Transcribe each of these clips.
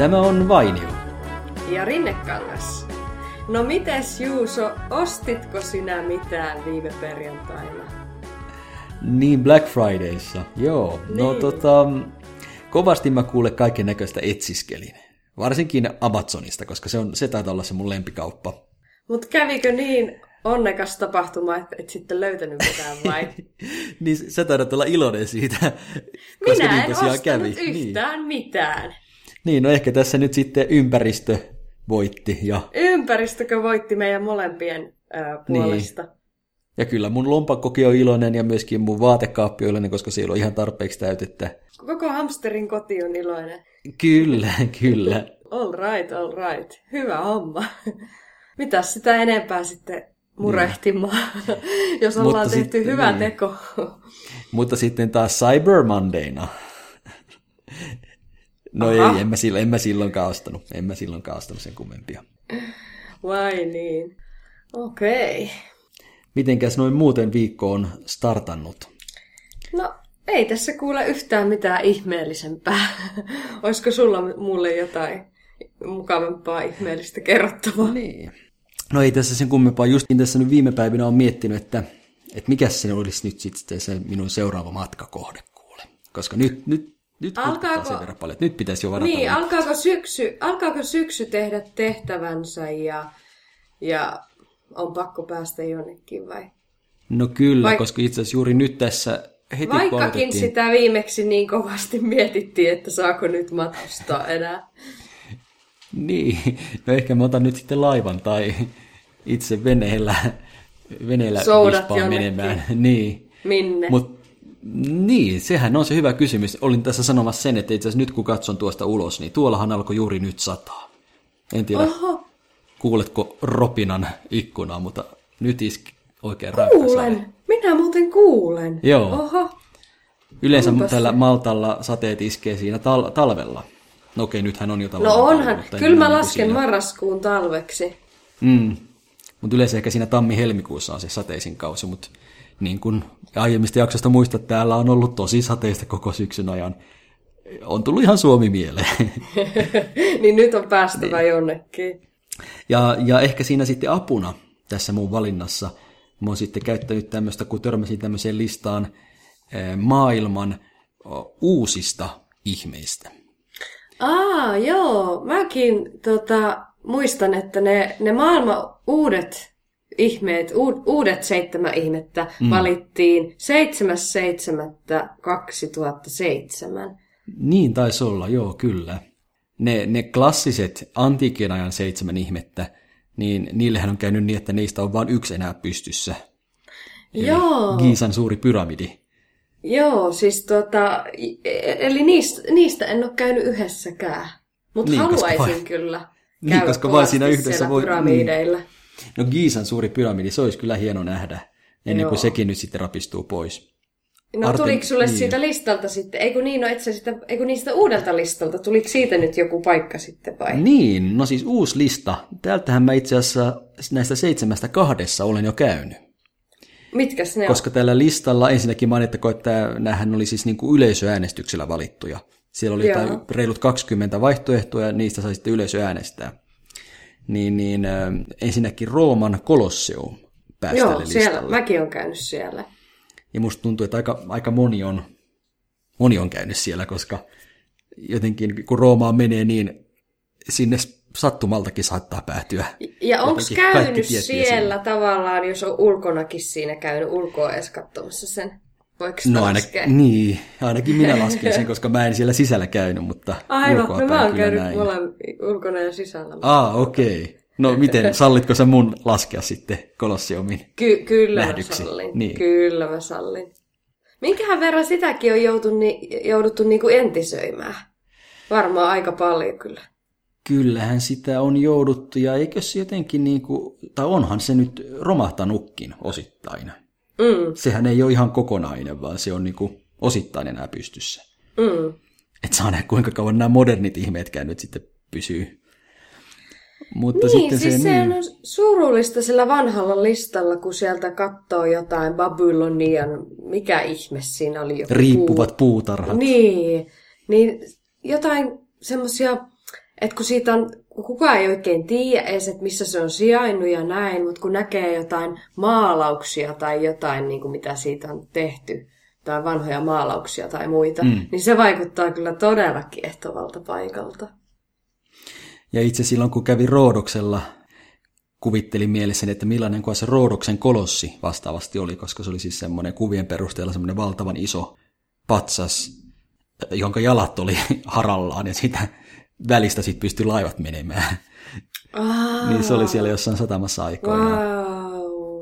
Tämä on Vainio. Ja Rinnekangas. No mites Juuso, ostitko sinä mitään viime perjantaina? Niin Black Fridayssa, joo. No Niin. tota, kovasti mä kuulen kaiken näköistä etsiskelin. Varsinkin Amazonista, koska se, on, se taitaa olla se mun lempikauppa. Mut kävikö niin onnekas tapahtuma, että et sitten löytänyt mitään vai? niin sä taidat olla iloinen siitä, koska Minä niin en ostanut kävi. Niin. yhtään mitään. Niin, no ehkä tässä nyt sitten ympäristö voitti ja, Ympäristökö voitti meidän molempien ää, puolesta? ja kyllä mun lompakkokin on iloinen ja myöskin mun vaatekaappi on iloinen, koska siellä on ihan tarpeeksi täytettä. Koko hamsterin koti on iloinen. Kyllä, kyllä. All right, all right. Hyvä homma. Mitäs sitä enempää sitten murehtimaan, jos ollaan Mutta tehty sitten- hyvä niin. teko. Mutta sitten taas Cyber Mondayna. No Aha. ei, en mä, silloin, en mä silloinkaan ostanut. En mä silloinkaan ostanut sen kummempia. Vai niin. Okei. Okay. Mitenkäs noin muuten viikko on startannut? No, ei tässä kuule yhtään mitään ihmeellisempää. Olisiko sulla mulle jotain mukavampaa ihmeellistä kerrottavaa? Niin. No ei tässä sen kummempaa. Justin tässä nyt viime päivinä on miettinyt, että, että mikä se olisi nyt sitten se minun seuraava matkakohde kuule. Koska nyt, nyt, nyt Alkaako- sen verran paljon, että nyt pitäisi jo varata Niin, alkaako syksy, alkaako syksy tehdä tehtävänsä ja, ja on pakko päästä jonnekin vai? No kyllä, Vaik- koska itse asiassa juuri nyt tässä heti Vaikkakin sitä viimeksi niin kovasti mietittiin, että saako nyt matkustaa enää. Niin, no ehkä mä otan nyt sitten laivan tai itse veneellä, veneellä Soudat menemään. Niin, Minne? Mut, niin, sehän on se hyvä kysymys. Olin tässä sanomassa sen, että itse asiassa nyt kun katson tuosta ulos, niin tuollahan alkoi juuri nyt sataa. En tiedä, Oho, kuuletko ropinan ikkunaa, mutta nyt iski oikein rankka kuulen. Minä muuten kuulen. Joo. Oho. Yleensä Onpas tällä. Maltalla sateet iskee siinä tal- talvella. No okei, nythän on jo talvella. No onhan. mutta Kyllä mä lasken siinä. marraskuun talveksi. Mm. Mutta yleensä ehkä siinä tammi-helmikuussa on se sateisin kausi, mutta niin kuin aiemmista jaksosta muistat, täällä on ollut tosi sateista koko syksyn ajan. On tullut ihan Suomi mieleen. niin nyt on päästävä jonnekin. ja, ja ehkä siinä sitten apuna tässä mun valinnassa, mä oon sitten käyttänyt tämmöistä, kun törmäsin tämmöiseen listaan eh, maailman uusista ihmeistä. Aa, joo. Mäkin tota, muistan, että ne, ne maailman uudet ihmeet, uudet seitsemän ihmettä mm. valittiin 7.7.2007. Niin taisi olla, joo, kyllä. Ne, ne klassiset antiikin ajan seitsemän ihmettä, niin niillehän on käynyt niin, että niistä on vain yksi enää pystyssä. Joo, Giisan suuri pyramidi. joo, siis tota, i- eli niistä, niistä en ole käynyt yhdessäkään. Mutta Niin, koska haluaisin vain- kyllä Niin, käydä koska vain kovasti siinä yhdessä voi- pyramideilla. No Giisan suuri pyramidi, se olisi kyllä hieno nähdä, ennen kuin Joo. sekin nyt sitten rapistuu pois. No Artem- tuliko sulle niin. siitä listalta sitten, eikö niin, no et sä sitä, eikö niistä uudelta listalta, tuliko siitä nyt joku paikka sitten vai? Niin, no siis uusi lista. Täältähän mä itse asiassa näistä seitsemästä kahdessa olen jo käynyt. Mitkäs ne Koska tällä listalla ensinnäkin mainittakoon, että näähän oli siis niin kuin yleisöäänestyksellä valittuja. Siellä oli Joo. jotain reilut 20 vaihtoehtoa ja niistä sai sitten yleisö äänestää. Niin, niin ensinnäkin Rooman Kolosseum pääsi tälle Joo, siellä, listalle. mäkin on käynyt siellä. Ja musta tuntuu, että aika, aika moni, on, moni on käynyt siellä, koska jotenkin kun Roomaan menee, niin sinne sattumaltakin saattaa päätyä. Ja onko käynyt tiettyjä siellä tavallaan, jos on ulkonakin siinä käynyt ulkoa edes katsomassa sen? Voiko No aina, niin, ainakin minä lasken sen, koska mä en siellä sisällä käynyt, mutta Aivan, no mä oon käynyt näin. ulkona ja sisällä. Aa, okei. Okay. No miten, sallitko sä mun laskea sitten Kolosseumin? Ky- kyllä nähdyksi. mä sallin. Niin. Kyllä mä sallin. Minkähän verran sitäkin on joutu, ni- jouduttu niinku entisöimään? Varmaan aika paljon kyllä. Kyllähän sitä on jouduttu, ja eikö se jotenkin niin kuin, tai onhan se nyt romahtanutkin osittain. Mm, Sehän ei ole ihan kokonainen, vaan se on niin kuin osittain enää pystyssä. mm. Et saa nähdä, kuinka kauan nämä modernit ihmeetkään nyt sitten pysyy. Mutta Niin, sitten siis se, se niin, on surullista sillä vanhalla listalla, kun sieltä katsoo jotain Babylonian, mikä ihme siinä oli joku riippuvat puutarhat. Niin, niin jotain semmoisia, että kun siitä on, kukaan ei oikein tiedä edes, että missä se on sijainnut ja näin, mutta kun näkee jotain maalauksia tai jotain, niin kuin mitä siitä on tehty, tai vanhoja maalauksia tai muita, mm. niin se vaikuttaa kyllä todella kiehtovalta paikalta. Ja itse silloin, kun kävi Roodoksella, kuvittelin mielessäni, että millainen kuin se Roodoksen kolossi vastaavasti oli, koska se oli siis semmoinen kuvien perusteella semmoinen valtavan iso patsas, jonka jalat oli harallaan ja sitä välistä sitten pystyi laivat menemään. Ah. niin se oli siellä jossain satamassa aikoina. Wow.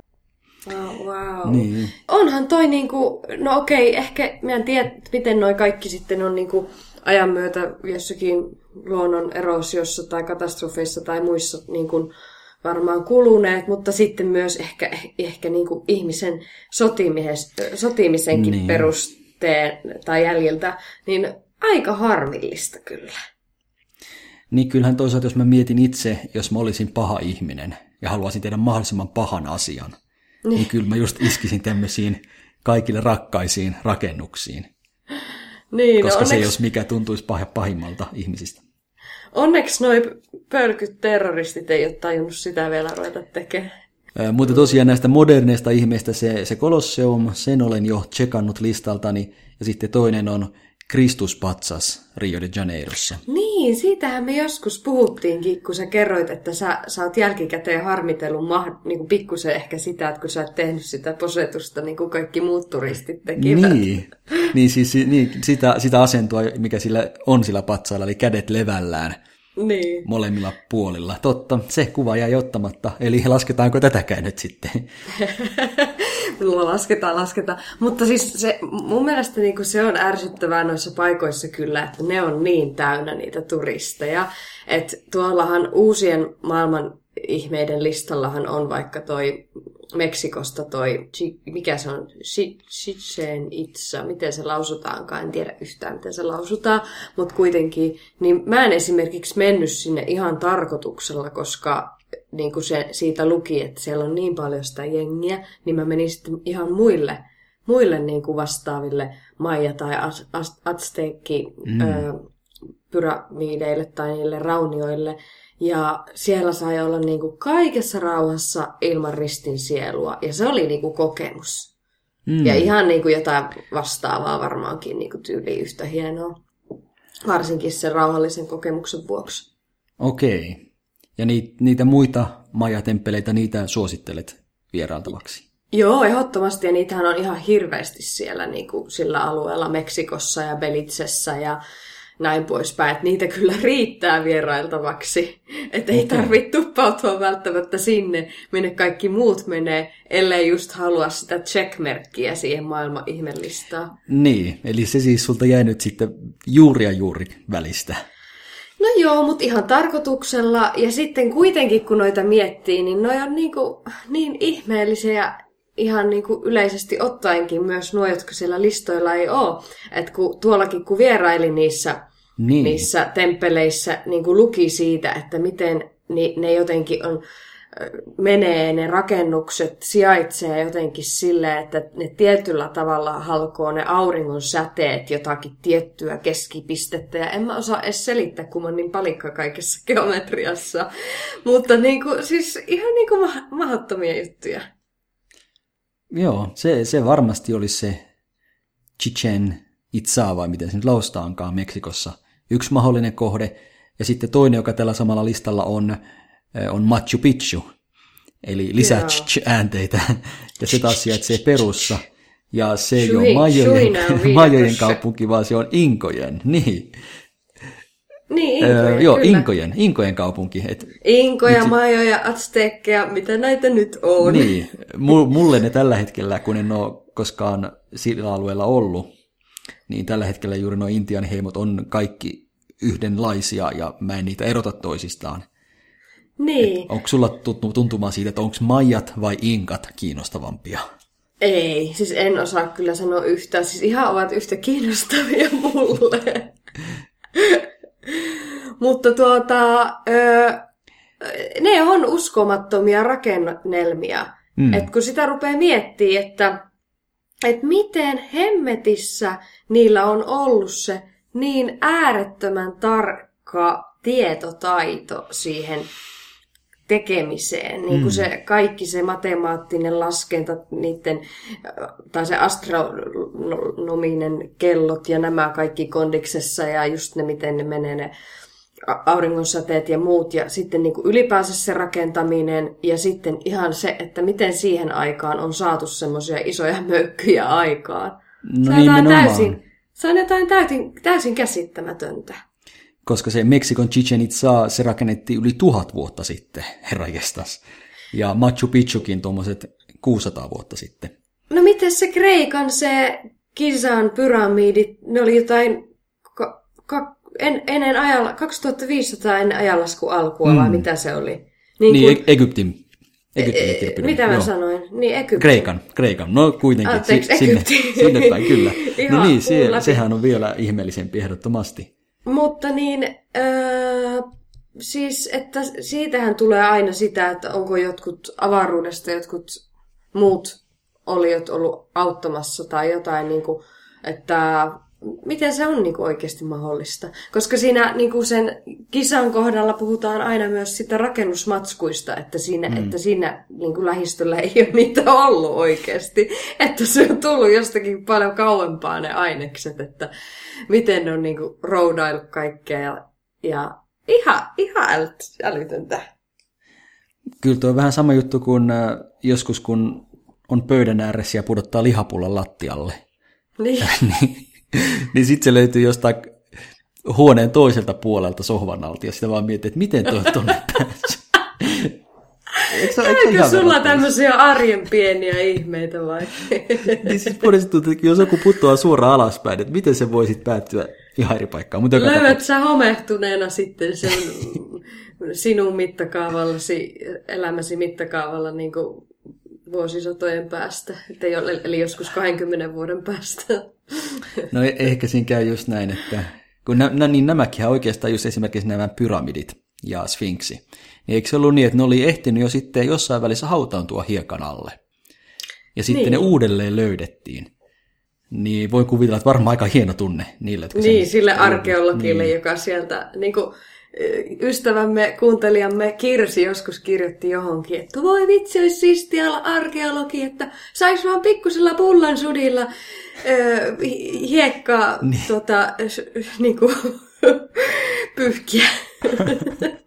Wow, wow. Niin. Onhan toi niinku, no okei, ehkä mä en tiedä, miten noi kaikki sitten on niinku ajan myötä jossakin luonnon erosiossa tai katastrofeissa tai muissa niinku varmaan kuluneet, mutta sitten myös ehkä, ehkä niinku ihmisen sotimisenkin niin. perusteen tai jäljiltä, niin aika harmillista kyllä. Niin kyllähän toisaalta, jos mä mietin itse, jos mä olisin paha ihminen ja haluaisin tehdä mahdollisimman pahan asian, niin, niin kyllä mä just iskisin tämmöisiin kaikille rakkaisiin rakennuksiin. Niin, koska onneksi... se jos mikä tuntuisi pah- pahimmalta ihmisistä. Onneksi noi pölkyt terroristit ei ole tajunnut sitä vielä ruveta tekemään. Mutta tosiaan näistä moderneista ihmeistä se, se Colosseum, sen olen jo tsekannut listaltani. Ja sitten toinen on Kristuspatsas Rio de Janeirossa. Niin, siitähän me joskus puhuttiinkin, kun sä kerroit, että sä, sä oot jälkikäteen harmitellut mah, niin kuin pikkusen ehkä sitä, että kun sä oot tehnyt sitä posetusta, niin kuin kaikki muut turistit tekivät. Niin, niin, siis, niin sitä, sitä asentoa, mikä sillä on sillä patsailla, eli kädet levällään niin. molemmilla puolilla. Totta, se kuva jäi ottamatta. Eli lasketaanko tätäkään nyt sitten? no, lasketaan, lasketaan. Mutta siis se, mun mielestä niin se on ärsyttävää noissa paikoissa kyllä, että ne on niin täynnä niitä turisteja. Että tuollahan uusien maailman ihmeiden listallahan on vaikka toi Meksikosta toi, mikä se on, Chichen Itza, miten se lausutaankaan, en tiedä yhtään miten se lausutaan, mutta kuitenkin, niin mä en esimerkiksi mennyt sinne ihan tarkoituksella, koska niin kuin se siitä luki, että siellä on niin paljon sitä jengiä, niin mä menin sitten ihan muille, muille niin kuin vastaaville Maija- tai Azteekki mm. pyramideille tai niille raunioille, ja siellä sai olla niin kuin kaikessa rauhassa ilman ristin sielua. Ja se oli niin kuin kokemus. Mm. Ja ihan niin kuin jotain vastaavaa varmaankin niin kuin tyyli yhtä hienoa. Varsinkin sen rauhallisen kokemuksen vuoksi. Okei. Okay. Ja ni, niitä muita majatemppeleitä, niitä suosittelet vierailtavaksi? Joo, ehdottomasti. Ja niitähän on ihan hirveästi siellä niin kuin sillä alueella Meksikossa ja Belitsessä ja näin poispäin, että niitä kyllä riittää vierailtavaksi. Että ei tarvitse tuppautua välttämättä sinne, minne kaikki muut menee, ellei just halua sitä checkmerkkiä siihen maailman ihmelistaan. Niin, eli se siis sulta jäi nyt sitten juuri ja juuri välistä. No joo, mutta ihan tarkoituksella. Ja sitten kuitenkin, kun noita miettii, niin ne on niin, kuin, niin ihmeellisiä ihan niin kuin yleisesti ottaenkin myös nuo, jotka siellä listoilla ei ole. Että kun, tuollakin kun vieraili niissä, niin. niissä temppeleissä, niin kuin luki siitä, että miten ne jotenkin on, menee, ne rakennukset sijaitsee jotenkin silleen, että ne tietyllä tavalla halkoo ne auringon säteet jotakin tiettyä keskipistettä. Ja en mä osaa edes selittää, kun mä niin palikka kaikessa geometriassa. Mutta niin kuin, siis ihan niin kuin mahdottomia juttuja. Joo, se, se varmasti olisi se Chichen Itza, vai miten se nyt laustaankaan Meksikossa, yksi mahdollinen kohde. Ja sitten toinen, joka tällä samalla listalla on, on Machu Picchu, eli lisää äänteitä. Ja se taas sijaitsee Perussa. Ja se ei ole Majojen, Majojen kaupunki, vaan se on Inkojen. Niin. Niin, Inkojen, öö, Joo, kyllä. Inkojen, Inkojen kaupunki. Et, Inkoja, nyt... Majoja, Aztekkeja, mitä näitä nyt on. Niin, mulle ne tällä hetkellä, kun en ole koskaan sillä alueella ollut, niin tällä hetkellä juuri nuo Intian heimot on kaikki yhdenlaisia ja mä en niitä erota toisistaan. Niin. Et onko sulla tuntumaan siitä, että onko majat vai inkat kiinnostavampia? Ei, siis en osaa kyllä sanoa yhtään. Siis ihan ovat yhtä kiinnostavia mulle. Mutta tuota, öö, ne on uskomattomia rakennelmia. Mm. Et kun sitä rupeaa miettimään, että, että miten hemmetissä niillä on ollut se niin äärettömän tarkka tietotaito siihen tekemiseen. Niin kuin mm. se kaikki se matemaattinen laskenta, niiden, tai se astronominen kellot ja nämä kaikki kondiksessa ja just ne, miten ne menee ne auringonsäteet ja muut, ja sitten niin kuin ylipäänsä se rakentaminen, ja sitten ihan se, että miten siihen aikaan on saatu semmoisia isoja mökkyjä aikaan. No se, on täysin, se on jotain täysin, täysin käsittämätöntä. Koska se Meksikon Chichen Itza, se rakennettiin yli tuhat vuotta sitten, herranjestas. Ja Machu Picchukin tuommoiset 600 vuotta sitten. No miten se Kreikan se Kisan pyramidit, ne oli jotain ka, ka, en, ennen ajalla, 2500 ennen ajanlasku alkua, mm. vai mitä se oli? Niin, niin E- Egyptin. Egyptin e- mitä mä joo. sanoin? Niin, Egypti. Kreikan, Kreikan. No kuitenkin, Anteeksi, si- sinne, sinne päin kyllä. Ihan niin, niin se, sehän on vielä ihmeellisempi ehdottomasti. Mutta niin, öö, siis, että siitähän tulee aina sitä, että onko jotkut avaruudesta jotkut muut oliot ollut auttamassa tai jotain, niin kuin, että miten se on niin kuin oikeasti mahdollista. Koska siinä niin kuin sen kisan kohdalla puhutaan aina myös sitä rakennusmatskuista, että siinä, mm. että siinä niin kuin lähistöllä ei ole niitä ollut oikeasti. Että se on tullut jostakin paljon kauempaa ne ainekset, että miten ne on niin kuin roudailut kaikkea ja, ja ihan, ihan älyt, älytöntä. Kyllä tuo on vähän sama juttu kuin äh, joskus, kun on pöydän ääressä ja pudottaa lihapullan lattialle. Niin. niin niin sitten se löytyy jostain huoneen toiselta puolelta sohvan alta ja sitä vaan miettii, että miten tuo tuonne pääsi. Eikö eikö sulla tämmöisiä arjen pieniä ihmeitä vai? Niin siis monesti tuntuu, että jos joku putoaa suoraan alaspäin, että miten se voi sitten päättyä ihan eri paikkaan. Mutta Löydät sä homehtuneena sitten sen sinun mittakaavallasi, elämäsi mittakaavalla niin kuin vuosisatojen päästä, että ei ole, eli joskus 20 vuoden päästä. No e- ehkä siinä käy just näin, että kun nä, niin nämäkin oikeastaan just esimerkiksi nämä pyramidit ja sfinksi, niin eikö se ollut niin, että ne oli ehtinyt jo sitten jossain välissä hautautua hiekan alle. Ja sitten Niin. ne uudelleen löydettiin. Niin voi kuvitella, että varmaan aika hieno tunne niille, jotka Niin, sille arkeologille, Niin. joka sieltä, niin kuin, ystävämme, kuuntelijamme Kirsi joskus kirjoitti johonkin, että voi vitsi, olisi siistiä olla arkeologi, että sais vaan pikkusella pullan sudilla hi- hiekkaa niin. Tota, niin kuin, pyyhkiä.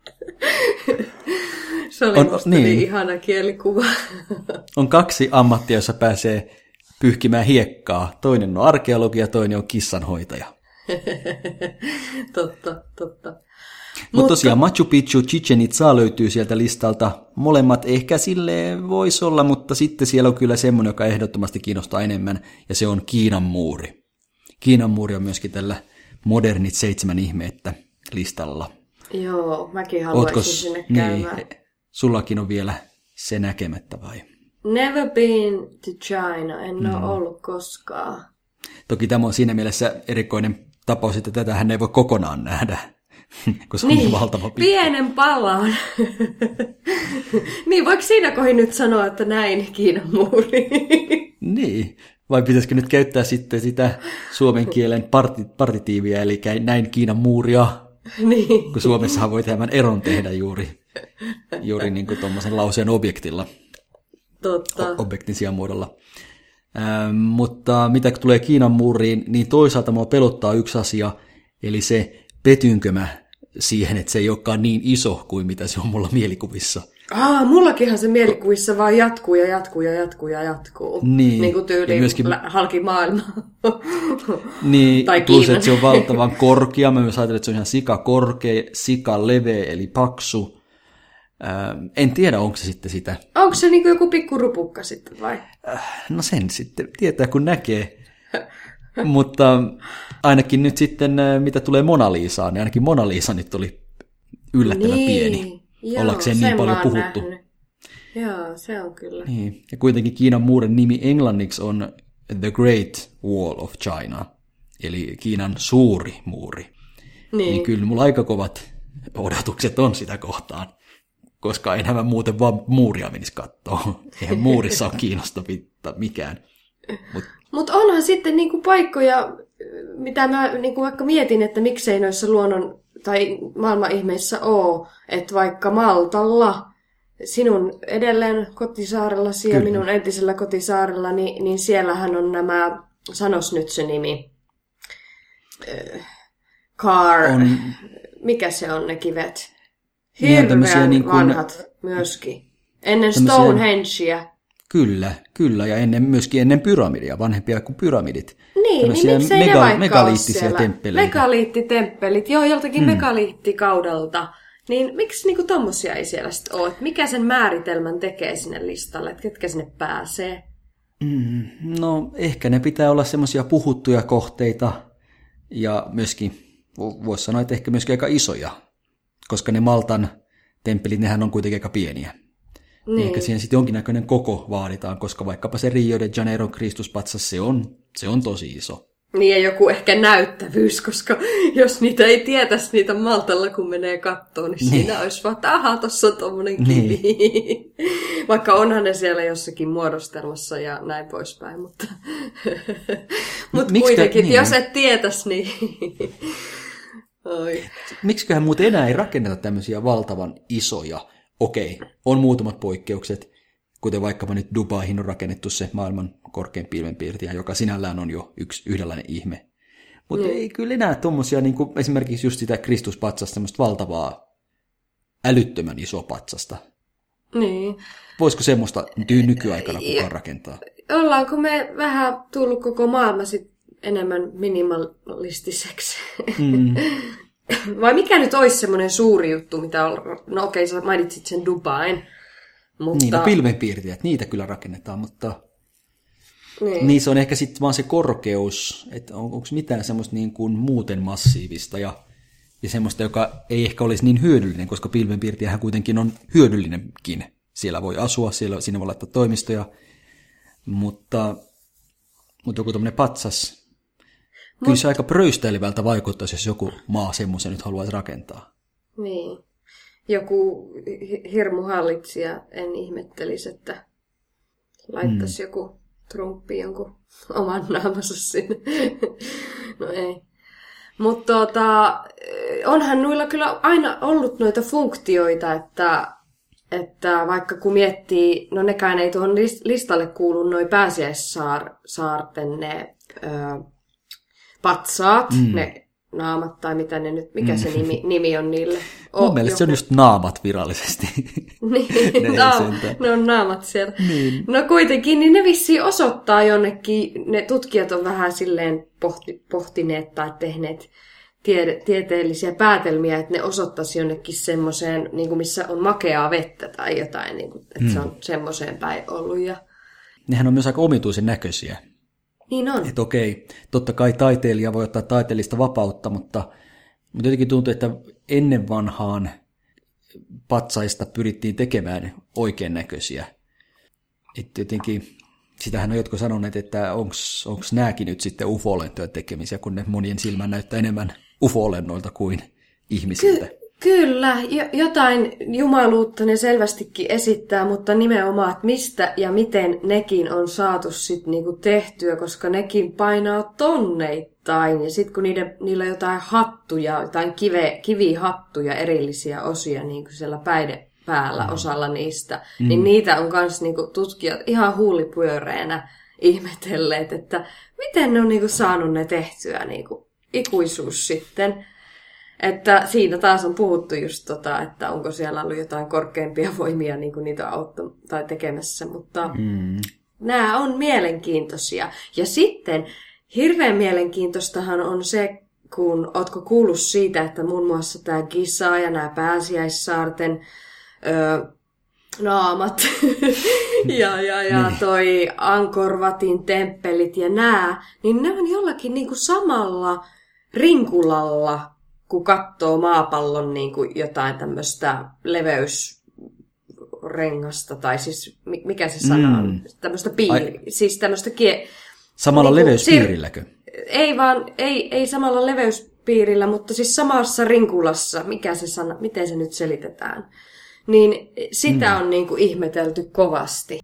Se oli On- musta niin. niin. ihana kielikuva. On kaksi ammattia, jossa pääsee pyyhkimään hiekkaa. Toinen on arkeologi ja toinen on kissanhoitaja. totta, totta. Mutta tosiaan Machu Picchu, Chichen Itza löytyy sieltä listalta. Molemmat ehkä sille voisi olla, mutta sitten siellä on kyllä semmoinen, joka ehdottomasti kiinnostaa enemmän, ja se on Kiinan muuri. Kiinan muuri on myöskin tällä modernit seitsemän ihmeettä listalla. Joo, mäkin haluaisin Ootko, sinne niin, käymään. sullakin on vielä se näkemättä vai? Never been to China, en mm. ole ollut koskaan. Toki tämä on siinä mielessä erikoinen tapaus, että tätähän ei voi kokonaan nähdä, kun se on niin, valtava pitkä. pienen palan. niin, voiko siinä kohin nyt sanoa, että näin Kiinan muuri? Niin, vai pitäisikö nyt käyttää sitten sitä suomen kielen parti, partitiiviä, eli näin Kiinan muuria, niin. kun Suomessahan voi tämän eron tehdä juuri, juuri niin kuin tuommoisen lauseen objektilla, Totta. objektin sijaan muodolla. Ähm, mutta mitä tulee Kiinan muuriin, niin toisaalta mua pelottaa yksi asia, eli se petynkö mä siihen, että se ei olekaan niin iso kuin mitä se on mulla mielikuvissa. Ah, mullakinhan se mielikuvissa vaan jatkuu ja jatkuu ja jatkuu ja jatkuu. Niin, Niin kuin tyyliin myöskin- halki maailma. Niin, Tai plus että se on valtavan korkea. Mä myös ajattelin, että se on ihan sika korkea, sika leveä, eli paksu. Ähm, en tiedä, onko se sitten sitä. Onko se niin kuin joku pikku rupukka sitten vai? No sen sitten tietää, kun näkee. Mutta ainakin nyt sitten, äh, mitä tulee Mona Lisaan, niin ainakin Mona Lisa nyt oli yllättävän pieni. Joo, Ollakseen niin paljon puhuttu. nähnyt. Joo, se on kyllä. Niin. Ja kuitenkin Kiinan muuren nimi englanniksi on The Great Wall of China, eli Kiinan suuri muuri. Niin. niin kyllä mulla aika kovat odotukset on sitä kohtaan, koska enhän mä muuten vaan muuria menisi katsoa. Eihän muurissa ole kiinnostavaa mikään. Mut, Mutta onhan sitten niinku paikkoja, mitä mä niinku vaikka mietin, että miksei noissa luonnon tai maailman ihmeissä ole, että vaikka Maltalla, sinun edelleen kotisaarellasi ja minun entisellä kotisaarellani, niin, niin siellähän on nämä, sanos nyt se nimi, äh, car, On, mikä se on ne kivet? Niin Hirveän niin kuin- vanhat myöskin. Ennen Tämmöisiä- Stonehengea. kyllä, kyllä, ja ennen, myöskin ennen pyramidia, vanhempia kuin pyramidit. Niin, niin miksei ne mega- vaikka megaliittisiä ole siellä? temppeleitä. Megaliittitemppelit, joo, joltakin hmm. megaliittikaudelta. Niin miksi niinku tommosia ei siellä sitten ole? Et Mikä sen määritelmän tekee sinne listalle, että ketkä sinne pääsee? No, ehkä ne pitää olla semmoisia puhuttuja kohteita, ja myöskin, vo- voisi sanoa, että ehkä myöskin aika isoja, koska ne Maltan temppelit, nehän on kuitenkin aika pieniä. Niin. Ehkä siihen sitten jonkinnäköinen koko vaaditaan, koska vaikkapa se Rio de Janeiro Kristuspatsas, se on, se on tosi iso. Niin ja joku ehkä näyttävyys, koska jos niitä ei tietäisi niitä Maltalla, kun menee kattoon, niin, niin. siinä olisi vaan, että aha, tossa on tommonen kivi. Niin. Vaikka onhan ne siellä jossakin muodostelmassa ja näin poispäin, mutta, mutta Miksikä- kuitenkin, niin. niin. jos et tietäisi, niin... Oi. Miksiköhän muuten enää ei rakenneta tämmöisiä valtavan isoja? Okei, on muutamat poikkeukset, kuten vaikkapa nyt Dubaihin on rakennettu se maailman korkein pilvenpiirtäjä, joka sinällään on jo yksi yhdenlainen ihme. Mutta ei kyllä enää tuommoisia, niin kuin esimerkiksi just sitä Kristuspatsasta, semmoista valtavaa, älyttömän isoa patsasta. Niin. Voisiko semmoista nykyaikana kukaan rakentaa? Ollaanko me vähän tullut koko maailma sit enemmän minimalistiseksi? Mm. Vai mikä nyt olisi semmoinen suuri juttu, mitä on... No okei, sä mainitsit sen Dubain. Mutta... Niin, no pilvenpiirtäjät, niitä kyllä rakennetaan, mutta niin. Niin se on ehkä sitten vaan se korkeus, että on, onko mitään semmoista niin kuin muuten massiivista ja, ja semmoista, joka ei ehkä olisi niin hyödyllinen, koska pilvenpiirtäjähän kuitenkin on hyödyllinenkin. Siellä voi asua, siellä, siinä voi laittaa toimistoja, mutta, mutta joku tämmöinen patsas, kyllä se aika pröystäilevältä vaikuttaisi, jos joku maa semmoisen nyt haluaisi rakentaa. niin. Joku hi- hirmuhallitsija, en ihmettelisi, että laittaisi mm. joku Trumpi jonkun oman naamansa sinne. no ei. Mutta tota, onhan noilla kyllä aina ollut noita funktioita, että, että vaikka kun miettii, no nekään ei tuohon lis- listalle kuulu noin pääsiäissaarten ne ö, patsaat, mm. ne naamat tai mitä ne nyt, mikä se nimi, nimi on niille? Mun O- mielestä se on joku- just naamat virallisesti. niin, Ne naam- ne on naamat siellä. Niin. No kuitenkin, niin ne vissiin osoittaa jonnekin, ne tutkijat on vähän silleen pohti, pohtineet tai tehneet tiede, tieteellisiä päätelmiä, että ne osoittaisi jonnekin semmoiseen, niin kuin missä on makeaa vettä tai jotain, niin kuin, että mm. se on semmoiseen päin ollut. Ja... Nehän on myös aika omituisen näköisiä. Niin on. Että okei, totta kai taiteilija voi ottaa taiteellista vapautta, mutta, mutta jotenkin tuntuu, että ennen vanhaan patsaista pyrittiin tekemään oikein näköisiä. Että jotenkin, sitähän on jotkut sanoneet, että onko nämäkin nyt sitten ufo-olentojen tekemisiä, kun ne monien silmään näyttää enemmän ufo-olennoilta kuin ihmisiltä. Ky- kyllä, jo- jotain jumaluutta ne selvästikin esittää, mutta nimenomaan, että mistä ja miten nekin on saatu sit niinku tehtyä, koska nekin painaa tonneittain. Ja sitten kun niiden, niillä on jotain hattuja, jotain kive, kivihattuja, erillisiä osia niin kuin siellä päiden päällä mm. osalla niistä, mm. niin niitä on myös niinku tutkijat ihan huulipyöreänä ihmetelleet, että miten ne on niinku saanut ne tehtyä niinku ikuisuus sitten. Että siinä taas on puhuttu just tota, että onko siellä ollut jotain korkeampia voimia niin kuin niitä auttaa tai tekemässä, mutta mm. nämä on mielenkiintoisia. Ja sitten hirveän mielenkiintoistahan on se, kun ootko kuullut siitä, että muun muassa tämä Gisa ja nämä pääsiäissaarten ö, naamat ja, ja, ja toi Ankorvatin temppelit ja nämä, niin ne on jollakin niinku samalla rinkulalla, kun katsoo maapallon niinku jotain tämmöistä leveysrengasta, tai siis mi- mikä se sana on, Mm. tämmöistä piiri, siis tämmöistä kie... Samalla Niinku leveyspiirilläkö? Ei vaan, ei, ei samalla leveyspiirillä, mutta siis samassa rinkulassa, mikä se sana, miten se nyt selitetään. Niin sitä on niinku ihmetelty kovasti.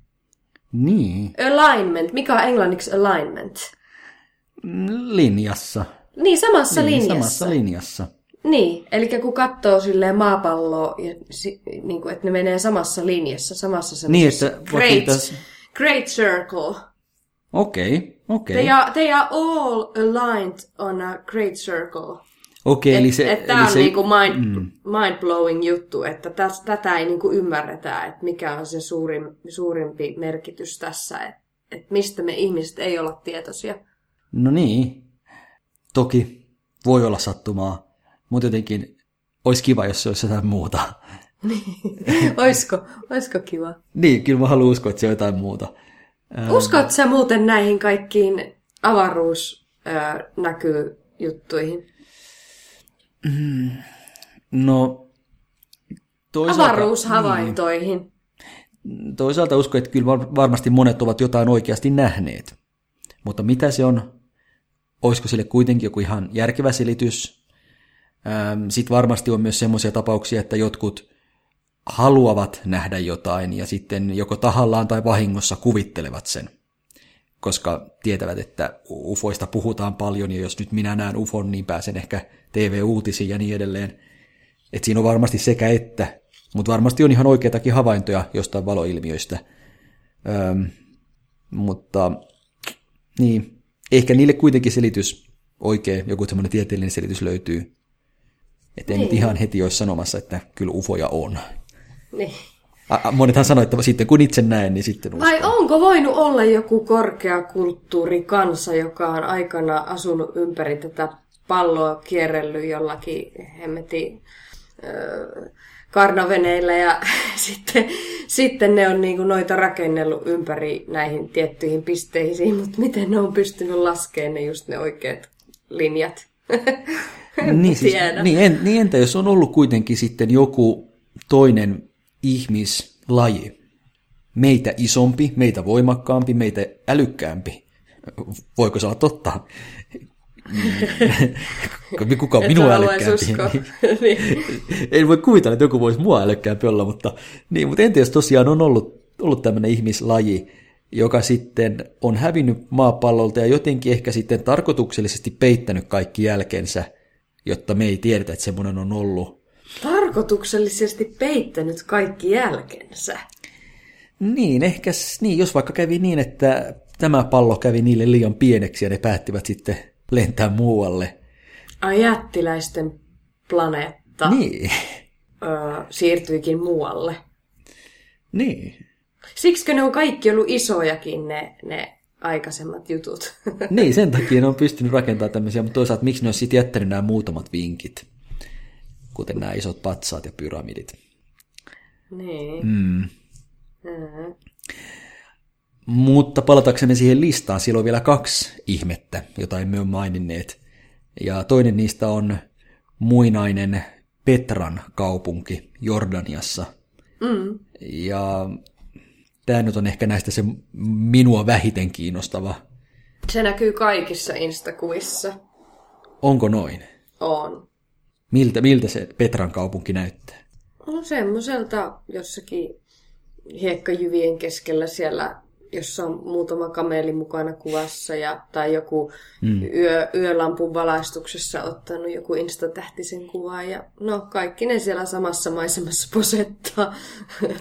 Niin, Alignment, mikä on englanniksi alignment? linjassa. Niin, samassa Niin, linjassa. Samassa linjassa. Niin, eli kun katsoo silleen maapalloa, ja, si, niin kuin, että ne menee samassa linjassa, samassa Niin, että great, great circle. Okei, okei. They are, they are all aligned on a great circle. Okei, eli Et, se... et tämä eli on se, niinku mind, mm. mind-blowing juttu, että täs, tätä ei niinku ymmärretä, että mikä on se suurin, suurimpi merkitys tässä, että et mistä me ihmiset ei olla tietoisia. No niin. Toki voi olla sattumaa, mutta jotenkin olisi kiva, jos se olisi jotain muuta. oisko, oisko kiva? Niin, kyllä mä haluan uskoa, että se on jotain muuta. Uskot sä muuten näihin kaikkiin avaruusnäkyjuttuihin? No, toisaalta, Avaruushavaintoihin. niin, toisaalta uskon, että kyllä var- varmasti monet ovat jotain oikeasti nähneet. Mutta mitä se on? Olisiko sille kuitenkin joku ihan järkevä selitys? Sitten varmasti on myös semmoisia tapauksia, että jotkut haluavat nähdä jotain ja sitten joko tahallaan tai vahingossa kuvittelevat sen. Koska tietävät, että ufoista puhutaan paljon ja jos nyt minä näen ufon, niin pääsen ehkä TV-uutisiin ja niin edelleen. Et siinä on varmasti sekä että, mutta varmasti on ihan oikeitakin havaintoja jostain valoilmiöistä. Öm, mutta niin, ehkä niille kuitenkin selitys, oikea, joku semmoinen tieteellinen selitys löytyy. Että ei nyt ihan heti olisi sanomassa, että kyllä ufoja on. Niin. A- Monethan sanoo, että sitten kun itse näen, niin sitten uskon. Vai onko voinut olla joku korkeakulttuurikansa, joka on aikana asunut ympäri tätä palloa kierrellyt jollakin hemmeti öö, karnaveneillä ja sitten, sitten ne on niinku noita rakennellut ympäri näihin tiettyihin pisteisiin, mutta miten ne on pystynyt laskemaan ne just ne oikeat linjat? niin, siis, niin, en, niin entä jos on ollut kuitenkin sitten joku toinen ihmislaji, meitä isompi, meitä voimakkaampi, meitä älykkäämpi. Voiko se olla totta? Kuka on minua älykkäämpi? Niin. en voi kuvitella, että joku voisi mua älykkäämpi olla, mutta, niin, mutta entä jos tosiaan on ollut, ollut tämmöinen ihmislaji, joka sitten on hävinnyt maapallolta ja jotenkin ehkä sitten tarkoituksellisesti peittänyt kaikki jälkensä, jotta me ei tiedetä, että semmoinen on ollut. Tarkoituksellisesti peittänyt kaikki jälkensä. Niin, ehkä, niin, jos vaikka kävi niin, että tämä pallo kävi niille liian pieneksi ja ne päättivät sitten lentää muualle. Ai jättiläisten planeetta Niin, öö, siirtyikin muualle. niin. Siksikö ne on kaikki ollut isojakin ne, ne aikaisemmat jutut? Niin, sen takia ne on pystynyt rakentamaan tämmöisiä, mutta toisaalta miksi ne olisi sitten jättänyt nämä muutamat vinkit, kuten nämä isot patsaat ja pyramidit. niin. Mm. Mm. Mutta palataksemme siihen listaan, siellä on vielä kaksi ihmettä, jota emme ole maininneet. Ja toinen niistä on muinainen Petran kaupunki Jordaniassa. Mm. Ja tämä nyt on ehkä näistä se minua vähiten kiinnostava. Se näkyy kaikissa instakuvissa. Onko noin? On. Miltä, miltä se Petran kaupunki näyttää? No semmoiselta jossakin hiekkajyvien keskellä siellä, jossa on muutama kameli mukana kuvassa ja, tai joku mm. yö, yölampun valaistuksessa ottanut joku instatähtisen kuvan. Ja no kaikki ne siellä samassa maisemassa posettaa.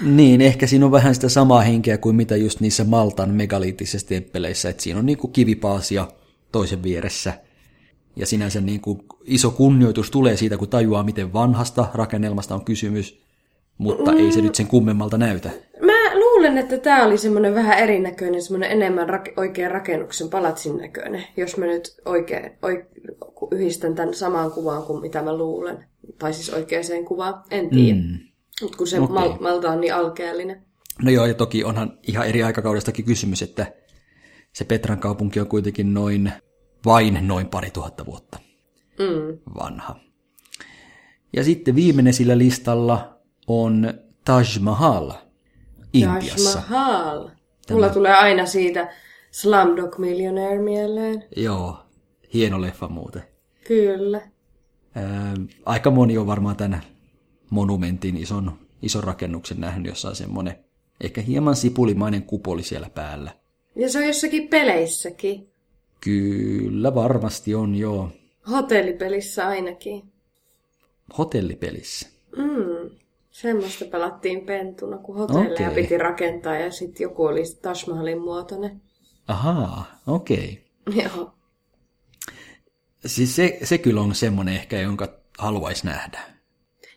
Niin, ehkä siinä on vähän sitä samaa henkeä kuin mitä just niissä Maltan megaliittisissa tempeleissä, että siinä on niinku kivipaasia toisen vieressä. Ja sinänsä niinku iso kunnioitus tulee siitä, kun tajuaa, miten vanhasta rakennelmasta on kysymys, mutta ei se nyt sen kummemmalta näytä. Mä luulen, että tämä oli semmoinen vähän erinäköinen, semmoinen enemmän rak- oikean rakennuksen palatsin näköinen, jos mä nyt oikein, oike- yhdistän tämän samaan kuvaan kuin mitä mä luulen. Tai siis oikeaan kuvaan, en tiedä. Mm. Mutta kun se okay. mal- Malta on niin alkeellinen. No joo, ja toki onhan ihan eri aikakaudestakin kysymys, että se Petran kaupunki on kuitenkin noin, vain noin pari tuhatta vuotta Mm. vanha. Ja sitten viimeinen sillä listalla on Taj Mahal Intiassa. Taj Mahal. Mulla tulee aina siitä Slumdog Millionaire mieleen. Joo, hieno leffa muuten. Kyllä. Ää, aika moni on varmaan tämän monumentin ison, ison rakennuksen nähnyt, jossa on semmoinen ehkä hieman sipulimainen kupoli siellä päällä. Ja se on jossakin peleissäkin. Kyllä varmasti on, joo. Hotellipelissä ainakin. Hotellipelissä? Mm. Semmoista pelattiin pentuna, kun hotelleja Okei. piti rakentaa ja sitten joku oli Taj Mahalin muotoinen. Ahaa, okei. Joo. Siis se, se kyllä on semmoinen ehkä, jonka haluaisi nähdä.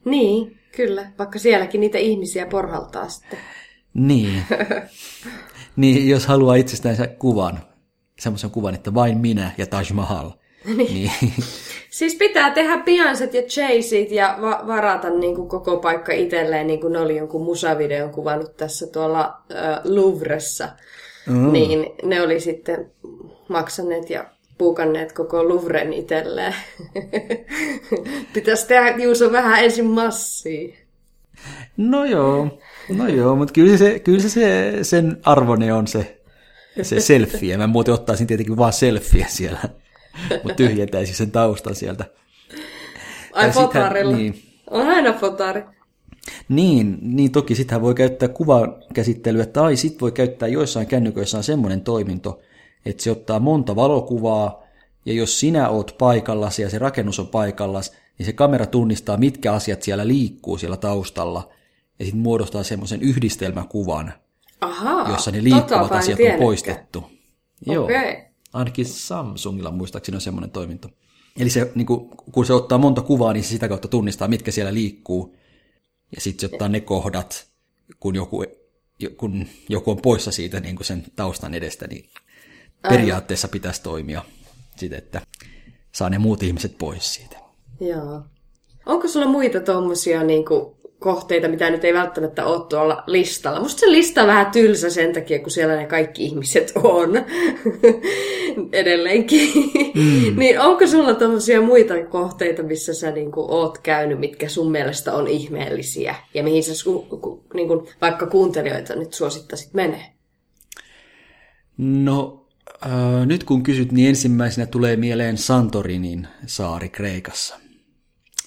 Niin, kyllä. Vaikka sielläkin niitä ihmisiä porhaltaa sitten. Niin. niin, jos haluaa itsestänsä kuvan, semmoisen kuvan, että vain minä ja Taj Mahal, niin, Siis pitää tehdä pianset ja chaseit ja va- varata niin kuin koko paikka itselleen, niin kuin ne oli jonkun musavideon kuvannut tässä tuolla äh, Louvressa. Mm. Niin ne oli sitten maksaneet ja puukanneet koko Louvren itselleen. Pitäisi tehdä Juuso vähän ensin massia. no joo, no joo, mutta kyllä se, kyllä se, se sen arvone on se, se selfie. Mä muuten ottaisin tietenkin vaan selfie siellä, mutta tyhjentäisin sen taustan sieltä. Ai sittenhän- fotarilla. niin. On aina fotari. Niin, niin toki sitä voi käyttää kuvakäsittelyä, tai sit voi käyttää joissain kännyköissä on semmoinen toiminto, että se ottaa monta valokuvaa, ja jos sinä oot paikallas ja se rakennus on paikallas, niin se kamera tunnistaa, mitkä asiat siellä liikkuu siellä taustalla, ja sitten muodostaa semmoisen yhdistelmäkuvan, Ahaa, jossa ne liikkuvat asiat on poistettu. Joo. Ainakin Samsungilla muistaakseni on semmoinen toiminto. Eli se, niin kuin, kun se ottaa monta kuvaa, niin se sitä kautta tunnistaa, mitkä siellä liikkuu. Ja sitten se ottaa ne kohdat, kun joku, kun joku on poissa siitä niin kuin sen taustan edestä, niin periaatteessa pitäisi toimia sitten, että saa ne muut ihmiset pois siitä. Joo. Onko sulla muita tommosia niinku kohteita, mitä nyt ei välttämättä ole tuolla listalla? Musta se lista on vähän tylsä sen takia, kun siellä ne kaikki ihmiset on edelleenkin. Mm. niin onko sulla tommosia muita kohteita, missä sä niinku oot käynyt, mitkä sun mielestä on ihmeellisiä? Ja mihin sä su- ku, niinku, vaikka kuuntelijoita nyt suosittaisit menee? No, äh, nyt kun kysyt, niin ensimmäisenä tulee mieleen Santorinin saari Kreikassa.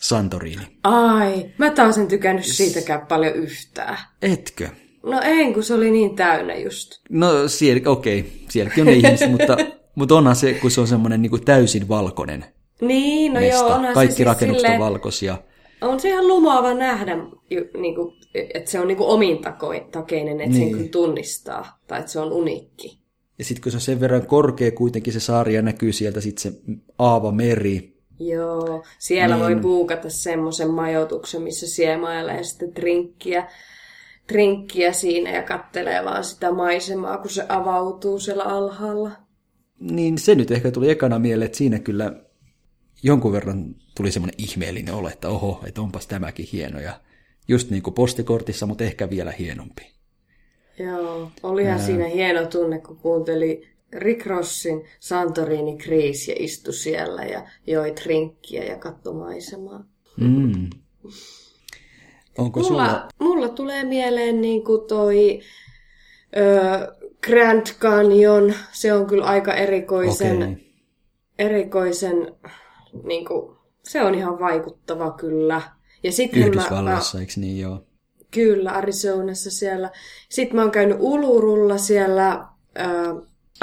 Santorini. Ai, mä taas en tykännyt siitäkään paljon yhtään. Etkö? No en, kun se oli niin täynnä just. No, siellä, okei, sielläkin on ne ihmiset, mutta, mutta onhan se, kun se on semmoinen niin kuin täysin valkoinen Niin, no mesta. joo, onhan Kaikki se siis rakennukset silleen, on valkoisia. On se ihan lumoava nähdä, ju- niinku, että se on niinku omintakeinen, että niin. sen Niin. kyllä tunnistaa, tai että se on uniikki. Ja sitten kun se on sen verran korkea kuitenkin se saari ja näkyy sieltä sitten se Aava meri. Joo, siellä niin. voi buukata semmoisen majoituksen, missä siemailee sitten trinkkiä, trinkkiä siinä ja kattelee vaan sitä maisemaa, kun se avautuu siellä alhaalla. Niin se nyt ehkä tuli ekana mieleen, että siinä kyllä jonkun verran tuli semmoinen ihmeellinen olo, että oho, että onpas tämäkin hieno. Ja just niin kuin postikortissa, mutta ehkä vielä hienompi. Joo, olihan Ää... siinä hieno tunne, kun kuunteli Rick Rossin Santorini Kriis ja istui siellä ja joi trinkkiä ja katsoi maisemaa. Mm. Onko Mulla, sulla... mulla tulee mieleen niin kuin toi ö, Grand Canyon. Se on kyllä aika erikoisen, Okei. erikoisen niin kuin, se on ihan vaikuttava kyllä. Ja sitten mä, mä, Yhdysvalloissa, eikö niin joo? Kyllä, Arizonassa siellä. Sitten mä oon käynyt Ulurulla siellä äh,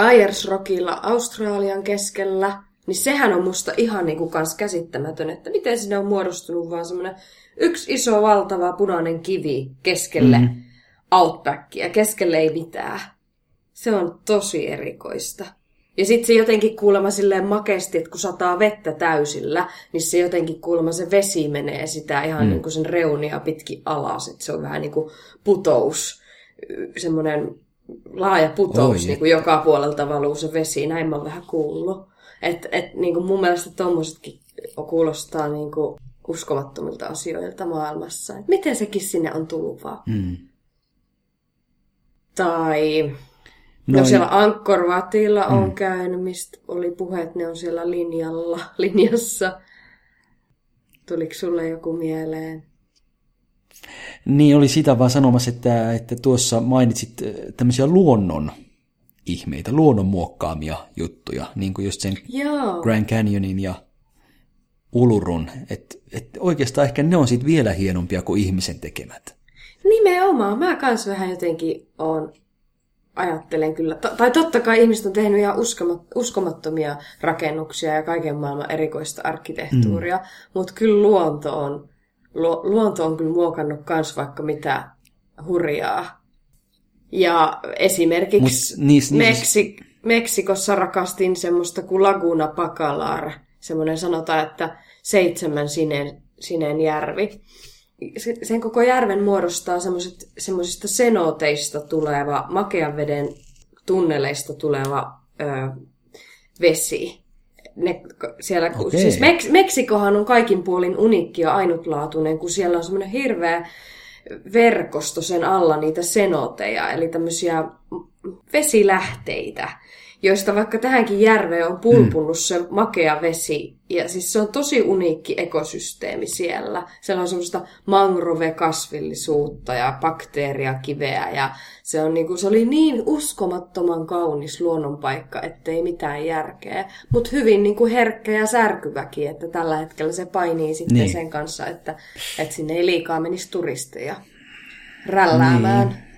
Ayers Rockilla Australian keskellä. Niin sehän on musta ihan niinku kans käsittämätön, että miten sinne on muodostunut vaan semmoinen yksi iso valtava punainen kivi keskelle mm. outbackia. Keskelle ei mitään. Se on tosi erikoista. Ja sitten se jotenkin kuulemma silleen makeasti, että kun sataa vettä täysillä, niin se jotenkin kuulemma se vesi menee sitä ihan mm. niin kuin sen reunia pitkin alas. Että se on vähän niin kuin putous, semmoinen laaja putous, Oi, niin kuin joka puolelta valuu se vesi. Näin mä oon vähän kuullut. Että et, niin kuin mun mielestä tommosetkin kuulostaa niin kuin uskomattomilta asioilta maailmassa. Et miten sekin sinne on tullut vaan. Mm. Tai No Noin. siellä Angkor Watilla on mm. käynyt, mistä oli puhe, että ne on siellä linjalla, linjassa. Tuliko sulle joku mieleen? Niin, oli sitä vaan sanomassa, että, että tuossa mainitsit äh, tämmöisiä luonnon ihmeitä, luonnon muokkaamia juttuja, niin kuin just sen Joo. Grand Canyonin ja Ulurun. Että et oikeastaan ehkä ne on sitten vielä hienompia kuin ihmisen tekemät. Nimenomaan. Mä kans vähän jotenkin on ajattelen kyllä, tai totta kai ihmiset on tehnyt ihan uskomattomia rakennuksia ja kaiken maailman erikoista arkkitehtuuria, mm. mutta kyllä luonto on, luonto on kyllä muokannut myös vaikka mitä hurjaa. Ja esimerkiksi Mut niis, niis... Meksik- Meksikossa rakastin semmoista kuin Laguna Pacalar, semmoinen sanotaan, että seitsemän sineen, sineen järvi sen koko järven muodostaa semmoisista senoteista tuleva, makean veden tunneleista tuleva ö, vesi. Ne, siellä, okay. siis Meks, Meksikohan on kaikin puolin uniikki ja ainutlaatuinen, kun siellä on semmoinen hirveä verkosto sen alla niitä senoteja, eli tämmöisiä vesilähteitä, joista vaikka tähänkin järveen on pulpunut mm. se makea vesi. Ja siis se on tosi uniikki ekosysteemi siellä. Siellä on semmoista mangrove-kasvillisuutta ja bakteeriakiveä ja se, on niinku, se oli niin uskomattoman kaunis luonnonpaikka, ettei mitään järkeä. Mutta hyvin niinku herkkä ja särkyväkin, että tällä hetkellä se painii sitten niin. sen kanssa, että, että sinne ei liikaa menisi turisteja rälläämään. Niin.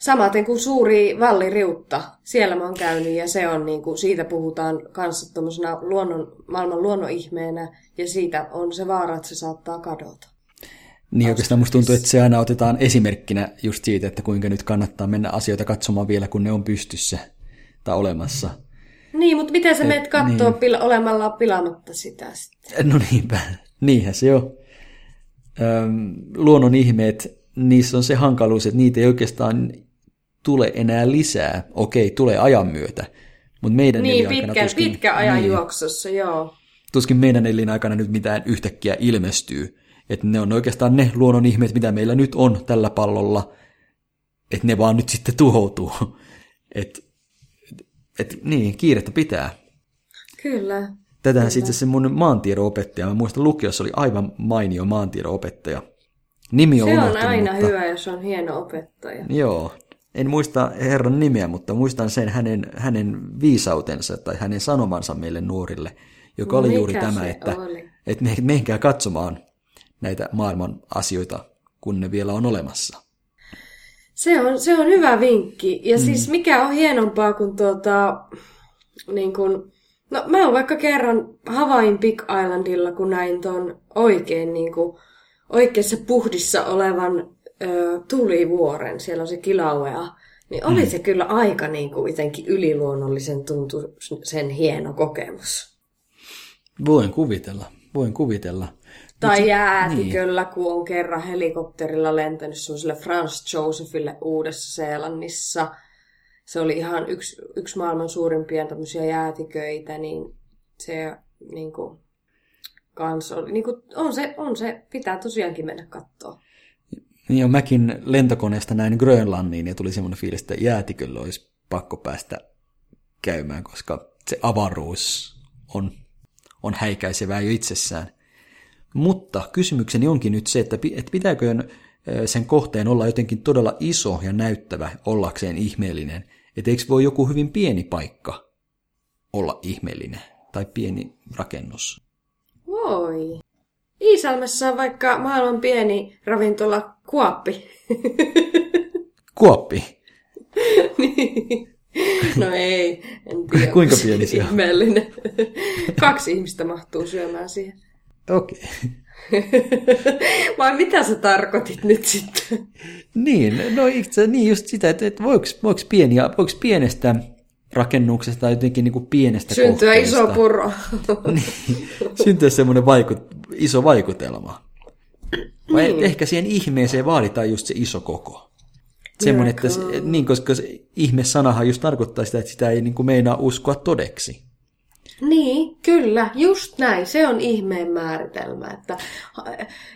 Samaten kuin suuri valliriutta, siellä mä oon käynyt ja se on niin kuin, siitä puhutaan kanssa luonnon, maailman luonnonihmeenä ja siitä on se vaara, että se saattaa kadota. Niin oikeastaan musta tuntuu, että se aina otetaan esimerkkinä just siitä, että kuinka nyt kannattaa mennä asioita katsomaan vielä, kun ne on pystyssä tai olemassa. Niin, mutta miten sä menet katsoa niin. olemalla pilaamatta sitä sitten? No niinpä, niinhän se on. Öm, luonnon ihmeet, niissä on se hankaluus, että niitä ei oikeastaan tule enää lisää. Okei, tulee ajan myötä, mutta meidän niin, pitkä, tuskin, pitkä ajan niin, juoksussa, joo. Tuskin meidän elinaikana nyt mitään yhtäkkiä ilmestyy. Että ne on oikeastaan ne luonnon ihmeet, mitä meillä nyt on tällä pallolla, että ne vaan nyt sitten tuhoutuu. Että et, niin, kiirettä pitää. Kyllä. Tätähän sitten se mun maantiedon opettaja, mä muistan lukiossa oli aivan mainio maantiedon opettaja. Nimi on Se on aina mutta... hyvä, jos on hieno opettaja. Joo, en muista herran nimeä, mutta muistan sen hänen, hänen viisautensa tai hänen sanomansa meille nuorille, joka no, oli juuri tämä, että, oli? että me, menkää katsomaan näitä maailman asioita, kun ne vielä on olemassa. Se on, se on hyvä vinkki. Ja mm. siis mikä on hienompaa kuin tuota, niin kuin, no mä oon vaikka kerran Havain Big Islandilla, kun näin ton oikein niin kuin, oikeassa puhdissa olevan ö, tulivuoren, siellä on se Kilauea, niin oli mm. se kyllä aika niin kuin jotenkin yliluonnollisen tuntu sen hieno kokemus. Voin kuvitella, voin kuvitella. Tai jäätiköllä, niin. kun on kerran helikopterilla lentänyt semmoiselle Franz Josephille Uudessa-Seelannissa. Se oli ihan yksi, yksi maailman suurimpia tämmöisiä jäätiköitä, niin se niin kuin, kans oli, niin kuin, on, se, on se, pitää tosiaankin mennä katsoa. Niin on mäkin lentokoneesta näin Grönlanniin ja tuli semmoinen fiilis, että jäätiköllä olisi pakko päästä käymään, koska se avaruus on, on häikäisevää jo itsessään. Mutta kysymykseni onkin nyt se, että, että pitääkö sen kohteen olla jotenkin todella iso ja näyttävä ollakseen ihmeellinen. Että eikö voi joku hyvin pieni paikka olla ihmeellinen tai pieni rakennus? Voi. Iisalmessa on vaikka maailman pieni ravintola Kuoppi. Kuoppi? niin. No ei, en tiedä. Kuinka pieni se on? Ihmeellinen. Kaksi ihmistä mahtuu syömään siihen. Okei. Okay. Vai mitä sä tarkoitit nyt sitten? niin, no itse niin just sitä, että, että voiko, voiko, pieniä, voiko pienestä rakennuksesta tai jotenkin niin kuin pienestä Syntyä kohteesta. iso puro. niin, syntyä semmoinen vaikut, iso vaikutelma. Vai niin. ehkä siihen ihmeeseen vaaditaan just se iso koko. Semmoinen, että se, niin, koska se ihme-sanahan just tarkoittaa sitä, että sitä ei niin kuin meinaa uskoa todeksi. Niin, kyllä, just näin. Se on ihmeen määritelmä, että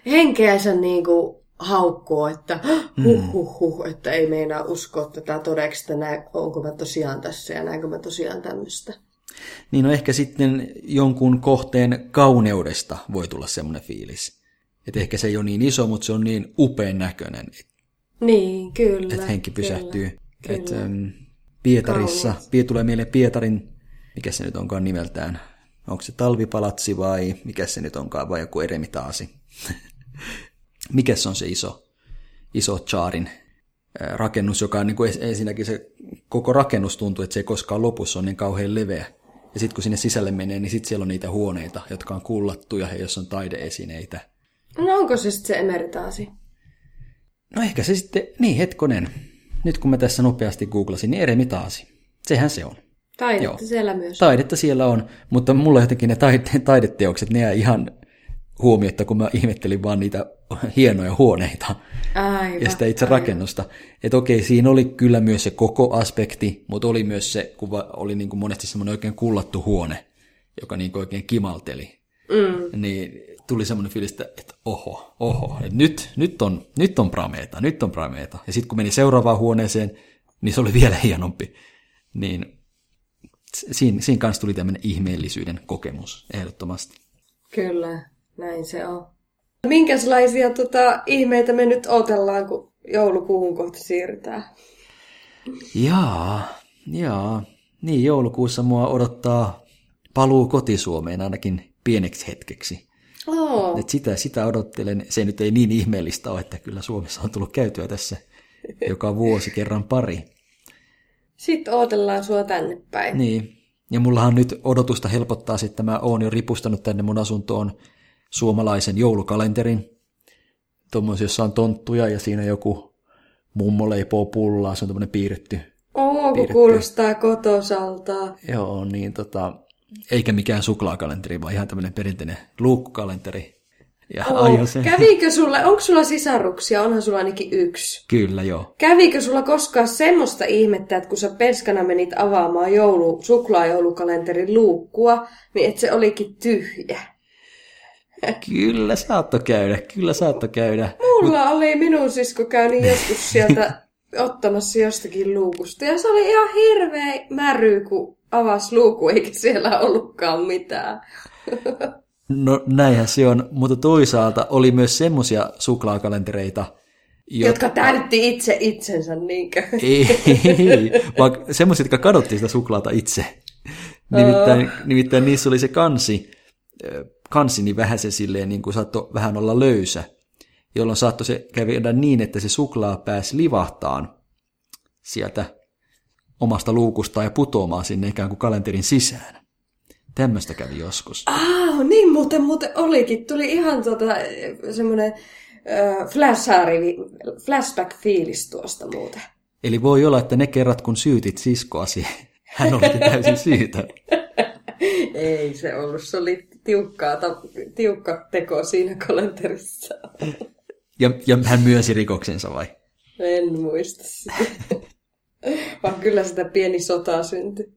henkeänsä niin kuin haukkoo, että huh, huh, huh, että ei meinaa uskoa tätä todeksi, että näin, onko mä tosiaan tässä ja näinkö mä tosiaan tämmöistä. Niin no ehkä sitten jonkun kohteen kauneudesta voi tulla semmoinen fiilis. Että ehkä se ei ole niin iso, mutta se on niin upean näköinen. Niin, kyllä. Että henki pysähtyy. Kyllä, että, um, Pietarissa, Pie, tulee mieleen Pietarin, mikä se nyt onkaan nimeltään, onko se talvipalatsi vai mikä se nyt onkaan, vai joku eremitaasi. mikä se on se iso, iso Chaarin rakennus, joka on niin kuin ensinnäkin se koko rakennus tuntuu, että se ei koskaan lopu, se on niin kauhean leveä. Ja sitten kun sinne sisälle menee, niin sitten siellä on niitä huoneita, jotka on kullattuja ja jossa on taideesineitä. No onko se sitten se emeritaasi? No ehkä se sitten, niin hetkonen. Nyt kun mä tässä nopeasti googlasin, niin eremitaasi. Sehän se on. Taidetta Joo. siellä myös. Taidetta siellä on, mutta mulla jotenkin ne taide- taideteokset, ne jää ihan huomiota, kun mä ihmettelin vaan niitä hienoja huoneita Aivan, ja sitä itse aivan. rakennusta. Että okei, siinä oli kyllä myös se koko aspekti, mutta oli myös se, kun oli niin kuin monesti semmoinen oikein kullattu huone, joka niin kuin oikein kimalteli. Mm. Niin tuli semmoinen fiilis, että oho, oho, että nyt, nyt, on, nyt on prameeta, nyt on prameeta. Ja sitten kun meni seuraavaan huoneeseen, niin se oli vielä hienompi. Niin siinä, siinä kanssa tuli tämmöinen ihmeellisyyden kokemus ehdottomasti. Kyllä, näin se on. Minkälaisia tota, ihmeitä me nyt otellaan, kun joulukuuhun kohti siirrytään? Jaa, jaa. Niin, joulukuussa mua odottaa paluu kotisuomeen ainakin pieneksi hetkeksi. Oh. Et sitä, sitä odottelen. Se nyt ei niin ihmeellistä ole, että kyllä Suomessa on tullut käytyä tässä joka vuosi kerran pari. Sitten odotellaan sua tänne päin. Niin. Ja mullahan nyt odotusta helpottaa sitten, että mä oon jo ripustanut tänne mun asuntoon suomalaisen joulukalenterin. Tuommoisen, jossa on tonttuja ja siinä joku mummo leipoo pullaa, se on tämmöinen piirretty. Oo, piirretty. kuulostaa kotosalta. Joo, niin tota, eikä mikään suklaakalenteri, vaan ihan tämmöinen perinteinen luukkukalenteri. Ja oh, se. Kävikö sulle, onko sulla sisaruksia, onhan sulla ainakin yksi? Kyllä, joo. Kävikö sulla koskaan semmoista ihmettä, että kun sä penskana menit avaamaan joulu, suklaajoulukalenterin luukkua, niin että se olikin tyhjä? Kyllä saattoi käydä, kyllä saattoi käydä. Mulla Mut... oli minun sisko käynyt joskus sieltä ottamassa jostakin luukusta. Ja se oli ihan hirveä märy, kun avasi luuku, eikä siellä ollutkaan mitään. No näinhän se on, mutta toisaalta oli myös semmoisia suklaakalentereita, jotka, jotka täytti itse itsensä, niinkö? Ei, ei vaan semmoisia, jotka kadotti sitä suklaata itse. Nimittäin, nimittäin niissä oli se kansi, kansi niin vähän se silleen, niin kuin saattoi vähän olla löysä, jolloin saattoi se käydä niin, että se suklaa pääsi livahtaan sieltä omasta luukusta ja putoamaan sinne ikään kuin kalenterin sisään. Tämmöistä kävi joskus. Ah, niin muuten, muuten olikin. Tuli ihan tota, semmoinen äh, flashback-fiilis tuosta muuten. Eli voi olla, että ne kerrat, kun syytit siskoasi, hän oli täysin syytä. Ei se ollut, se oli tiukkaa, tiukka teko siinä kalenterissa. Ja, ja hän myönsi rikoksensa vai? En muista sitä. Vaan kyllä sitä pieni sota syntyi.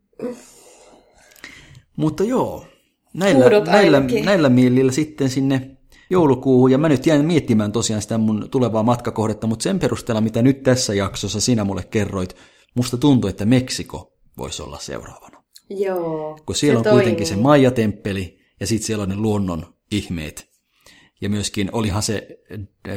Mutta joo, näillä, näillä, näillä mielillä sitten sinne joulukuuhun. Ja mä nyt jäin miettimään tosiaan sitä mun tulevaa matkakohdetta, mutta sen perusteella, mitä nyt tässä jaksossa sinä mulle kerroit, musta tuntuu, että Meksiko voisi olla seuraavana. Joo, Kun siellä on toimii. kuitenkin se Maija-temppeli ja sitten siellä on ne luonnon ihmeet. Ja myöskin olihan se äh,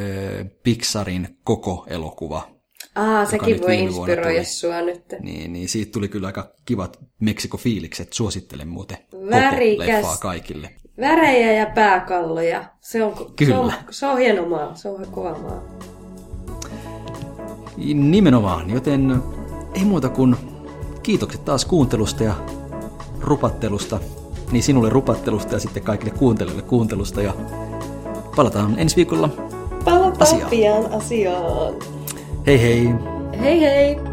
Pixarin koko elokuva, Aa, sekin voi inspiroida sua nyt. Niin, niin siitä tuli kyllä aika kivat Meksiko-fiilikset. Suosittelen muuten Värikäs. koko leffaa kaikille. Värejä ja pääkalloja. Se on, kyllä. Se on, se on hieno maa. Se on kova maa. Nimenomaan, joten ei muuta kuin kiitokset taas kuuntelusta ja rupattelusta. Niin sinulle rupattelusta ja sitten kaikille kuuntelijoille kuuntelusta. Ja palataan ensi viikolla Palataan asiaan. pian asiaan. Hey, hey. Hey, hey.